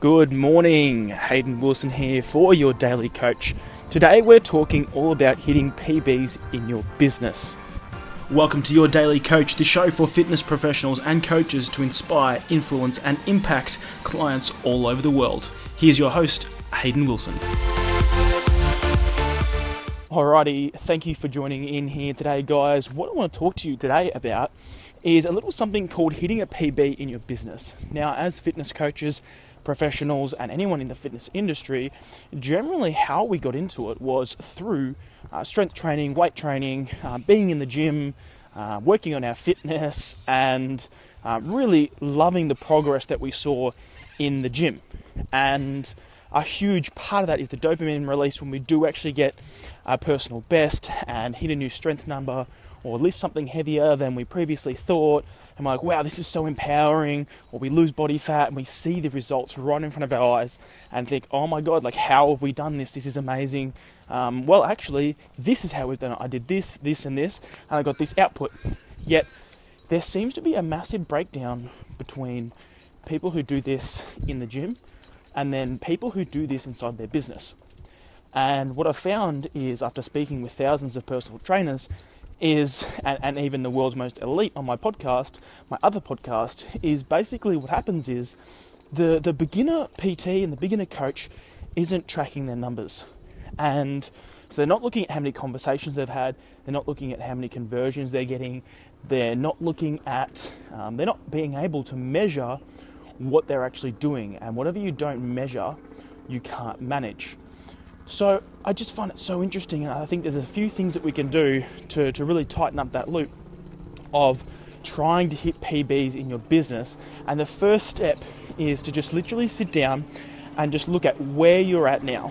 Good morning, Hayden Wilson here for your daily coach. Today we're talking all about hitting PBs in your business. Welcome to your daily coach, the show for fitness professionals and coaches to inspire, influence, and impact clients all over the world. Here's your host, Hayden Wilson. Alrighty, thank you for joining in here today, guys. What I want to talk to you today about is a little something called hitting a PB in your business. Now, as fitness coaches, professionals and anyone in the fitness industry, generally how we got into it was through uh, strength training, weight training, uh, being in the gym, uh, working on our fitness, and uh, really loving the progress that we saw in the gym. And a huge part of that is the dopamine release when we do actually get our personal best and hit a new strength number or lift something heavier than we previously thought. And we're like, wow, this is so empowering. Or we lose body fat and we see the results right in front of our eyes and think, oh my God, like, how have we done this? This is amazing. Um, well, actually, this is how we've done it. I did this, this, and this, and I got this output. Yet, there seems to be a massive breakdown between people who do this in the gym and then people who do this inside their business. And what I've found is, after speaking with thousands of personal trainers, is, and, and, even the world's most elite on my podcast, my other podcast, is basically what happens is the, the beginner PT and the beginner coach isn't tracking their numbers. And so they're not looking at how many conversations they've had, they're not looking at how many conversions they're getting, they're not looking at, um, they're not being able to measure what they're actually doing. And whatever you don't measure, you can't manage. So I just find it so interesting, and I think there's a few things that we can do to, to really tighten up that loop of trying to hit PBs in your business. And the first step is to just literally sit down and just look at where you're at now.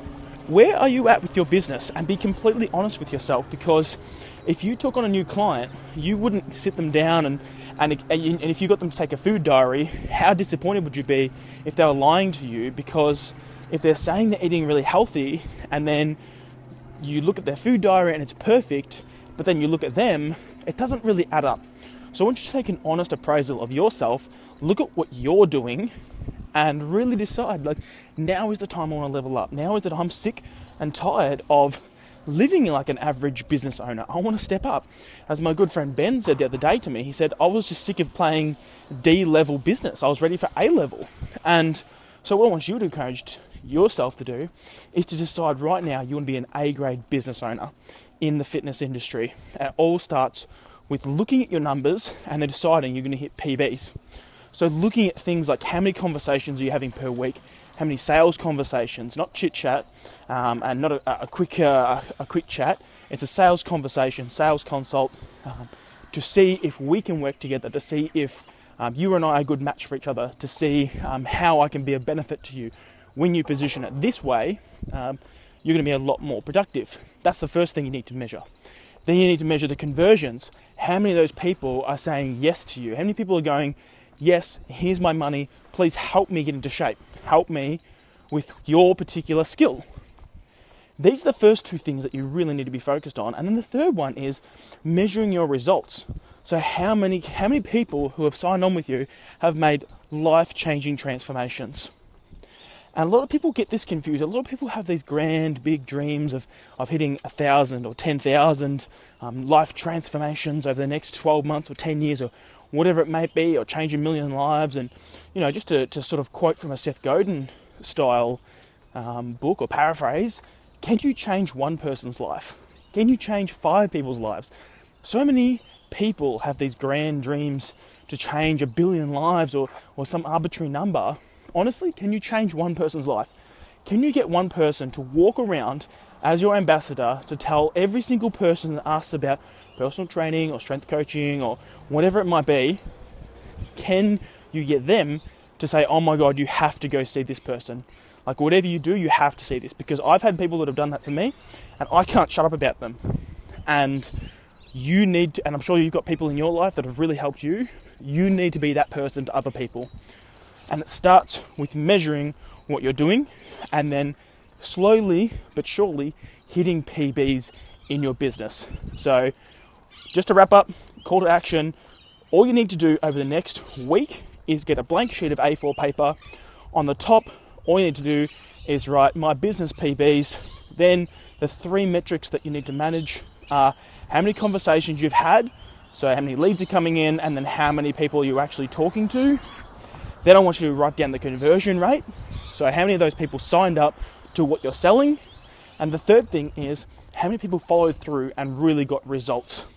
Where are you at with your business? And be completely honest with yourself because if you took on a new client, you wouldn't sit them down and, and, and if you got them to take a food diary, how disappointed would you be if they were lying to you because if they're saying they're eating really healthy and then you look at their food diary and it's perfect, but then you look at them, it doesn't really add up. So I want you to take an honest appraisal of yourself, look at what you're doing, and really decide like, now is the time I want to level up. Now is that I'm sick and tired of living like an average business owner. I want to step up. As my good friend Ben said the other day to me, he said, I was just sick of playing D level business. I was ready for A level. And so, what I want you to encourage yourself to do is to decide right now you want to be an A grade business owner in the fitness industry. It all starts with looking at your numbers and then deciding you're going to hit PBs. So, looking at things like how many conversations are you having per week, how many sales conversations, not chit chat, um, and not a, a quick uh, a quick chat. It's a sales conversation, sales consult, um, to see if we can work together, to see if um, you and I are a good match for each other to see um, how I can be a benefit to you. When you position it this way, um, you're going to be a lot more productive. That's the first thing you need to measure. Then you need to measure the conversions. How many of those people are saying yes to you? How many people are going, Yes, here's my money. Please help me get into shape. Help me with your particular skill. These are the first two things that you really need to be focused on. And then the third one is measuring your results. So how many how many people who have signed on with you have made life-changing transformations? And a lot of people get this confused. A lot of people have these grand, big dreams of, of hitting a thousand or 10,000 um, life transformations over the next 12 months or 10 years or whatever it may be, or change a million lives. And, you know, just to, to sort of quote from a Seth Godin style um, book or paraphrase, can you change one person's life? Can you change five people's lives? So many people have these grand dreams to change a billion lives or, or some arbitrary number, honestly, can you change one person's life? Can you get one person to walk around as your ambassador to tell every single person that asks about personal training or strength coaching or whatever it might be? Can you get them to say, oh my God, you have to go see this person? Like, whatever you do, you have to see this because I've had people that have done that for me and I can't shut up about them. And you need to, and I'm sure you've got people in your life that have really helped you, you need to be that person to other people. And it starts with measuring what you're doing and then slowly but surely hitting PBs in your business. So, just to wrap up, call to action all you need to do over the next week is get a blank sheet of A4 paper. On the top, all you need to do is write my business PBs. Then the three metrics that you need to manage are how many conversations you've had, so how many leads are coming in, and then how many people you're actually talking to. Then I want you to write down the conversion rate, so how many of those people signed up to what you're selling. And the third thing is how many people followed through and really got results.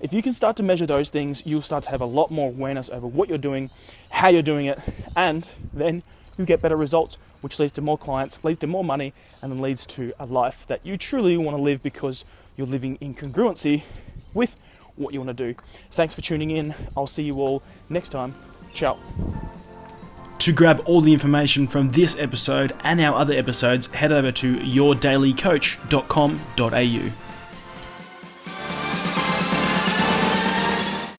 If you can start to measure those things, you'll start to have a lot more awareness over what you're doing, how you're doing it, and then you get better results, which leads to more clients, leads to more money, and then leads to a life that you truly want to live because you're living in congruency with what you want to do. Thanks for tuning in. I'll see you all next time. Ciao. To grab all the information from this episode and our other episodes, head over to yourdailycoach.com.au.